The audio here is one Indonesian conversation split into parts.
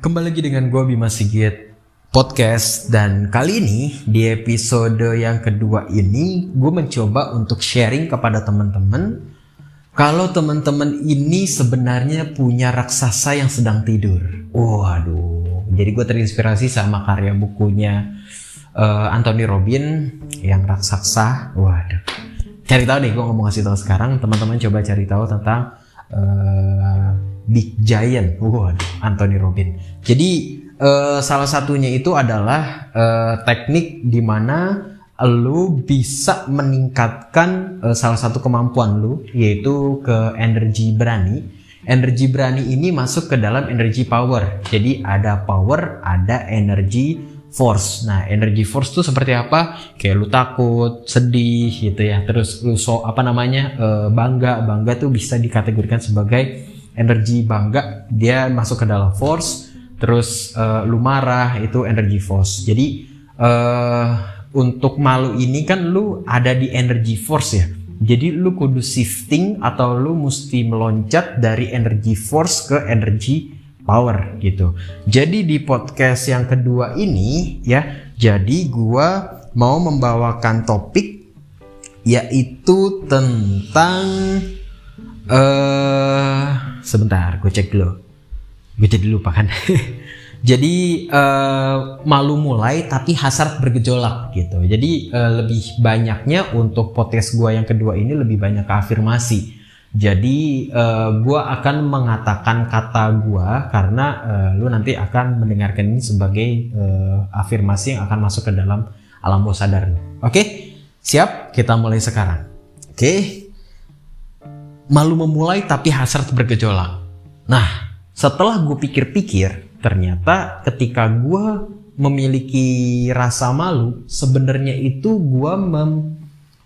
Kembali lagi dengan gue Bima Sigit Podcast dan kali ini di episode yang kedua ini gue mencoba untuk sharing kepada teman-teman kalau teman-teman ini sebenarnya punya raksasa yang sedang tidur. Waduh, jadi gue terinspirasi sama karya bukunya uh, Anthony Robin yang raksasa. Waduh, cari tahu nih gue ngomong kasih tahu sekarang teman-teman coba cari tahu tentang uh, Big Giant, waduh, Anthony Robin. Jadi uh, salah satunya itu adalah uh, teknik di mana lu bisa meningkatkan uh, salah satu kemampuan lu yaitu ke energi berani. Energi berani ini masuk ke dalam energi power. Jadi ada power, ada energi force. Nah, energi force itu seperti apa? Kayak lu takut, sedih gitu ya. Terus lu so apa namanya? Uh, bangga. Bangga tuh bisa dikategorikan sebagai energi bangga dia masuk ke dalam force terus uh, lu marah itu energi force. Jadi uh, untuk malu ini kan lu ada di energi force ya. Jadi lu kudu shifting atau lu mesti meloncat dari energi force ke energi power gitu. Jadi di podcast yang kedua ini ya jadi gua mau membawakan topik yaitu tentang uh, sebentar, gue cek dulu. Gue jadi lupa kan. jadi uh, malu mulai tapi hasrat bergejolak gitu. Jadi uh, lebih banyaknya untuk podcast gue yang kedua ini lebih banyak ke afirmasi. Jadi uh, gue akan mengatakan kata gue karena uh, lu nanti akan mendengarkan ini sebagai uh, afirmasi yang akan masuk ke dalam alam bawah sadar. Oke, okay? siap? Kita mulai sekarang. Oke. Okay? Malu memulai tapi hasrat bergejolak. Nah, setelah gue pikir-pikir, ternyata ketika gue memiliki rasa malu, sebenarnya itu gue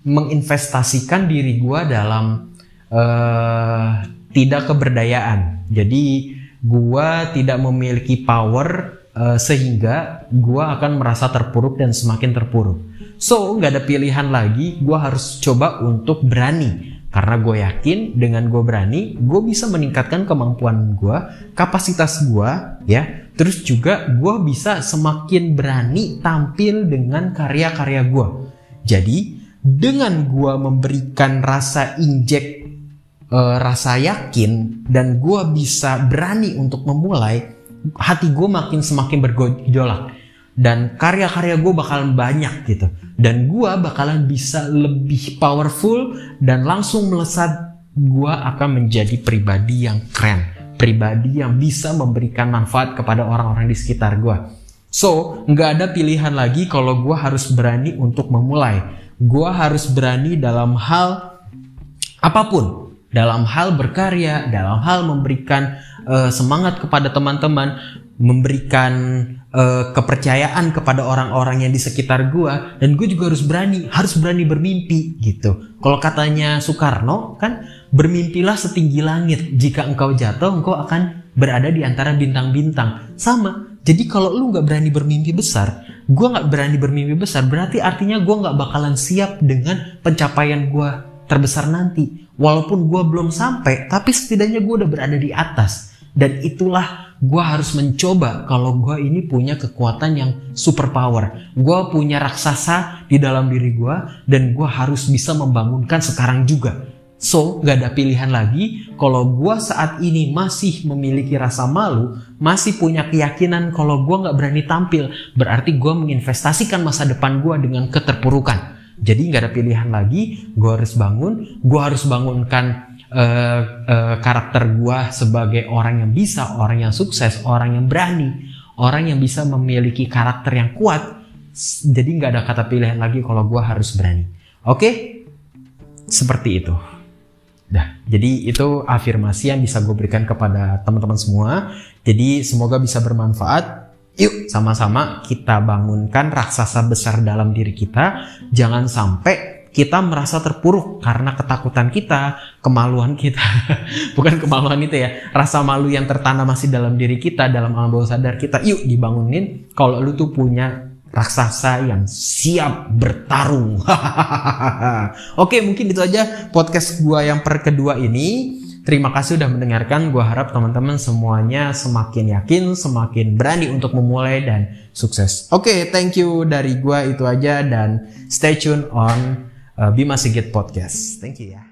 menginvestasikan diri gue dalam uh, tidak keberdayaan. Jadi gue tidak memiliki power uh, sehingga gue akan merasa terpuruk dan semakin terpuruk. So nggak ada pilihan lagi, gue harus coba untuk berani karena gue yakin dengan gue berani, gue bisa meningkatkan kemampuan gue, kapasitas gue, ya. Terus juga gue bisa semakin berani tampil dengan karya-karya gue. Jadi dengan gue memberikan rasa injek, e, rasa yakin, dan gue bisa berani untuk memulai, hati gue makin semakin bergejolak dan karya-karya gue bakalan banyak gitu. Dan gue bakalan bisa lebih powerful dan langsung melesat. Gue akan menjadi pribadi yang keren. Pribadi yang bisa memberikan manfaat kepada orang-orang di sekitar gue so nggak ada pilihan lagi kalau gue harus berani untuk memulai. Gue harus berani dalam hal apa pun. Dalam hal berkarya dalam hal memberikan uh, semangat kepada teman-teman memberikan uh, kepercayaan kepada orang-orang yang di sekitar gua dan gue juga harus berani harus berani bermimpi gitu. Kalau katanya Soekarno kan bermimpilah setinggi langit. Jika engkau jatuh engkau akan berada di antara bintang-bintang. Sama jadi kalau lu nggak berani bermimpi besar gua nggak berani bermimpi besar berarti artinya gua nggak bakalan siap dengan pencapaian gua terbesar nanti. Walaupun gua belum sampai tapi setidaknya gua udah berada di atas dan itulah gue harus mencoba kalau gue ini punya kekuatan yang super power. Gue punya raksasa di dalam diri gue dan gue harus bisa membangunkan sekarang juga. So, gak ada pilihan lagi kalau gue saat ini masih memiliki rasa malu, masih punya keyakinan kalau gue gak berani tampil, berarti gue menginvestasikan masa depan gue dengan keterpurukan. Jadi gak ada pilihan lagi, gue harus bangun, gue harus bangunkan uh, uh, karakter gua sebagai orang yang bisa, orang yang sukses, orang yang berani, orang yang bisa memiliki karakter yang kuat. Jadi nggak ada kata pilihan lagi kalau gua harus berani. Oke, okay? seperti itu. Dah, jadi itu afirmasi yang bisa gue berikan kepada teman-teman semua. Jadi semoga bisa bermanfaat. Yuk sama-sama kita bangunkan raksasa besar dalam diri kita. Jangan sampai kita merasa terpuruk karena ketakutan kita, kemaluan kita. Bukan kemaluan itu ya, rasa malu yang tertanam masih dalam diri kita, dalam alam bawah sadar kita. Yuk dibangunin kalau lu tuh punya raksasa yang siap bertarung. Oke, mungkin itu aja podcast gua yang per kedua ini. Terima kasih udah mendengarkan. Gua harap teman-teman semuanya semakin yakin, semakin berani untuk memulai dan sukses. Oke, okay, thank you dari gua itu aja dan stay tune on uh, Bima Sigit Podcast. Thank you ya.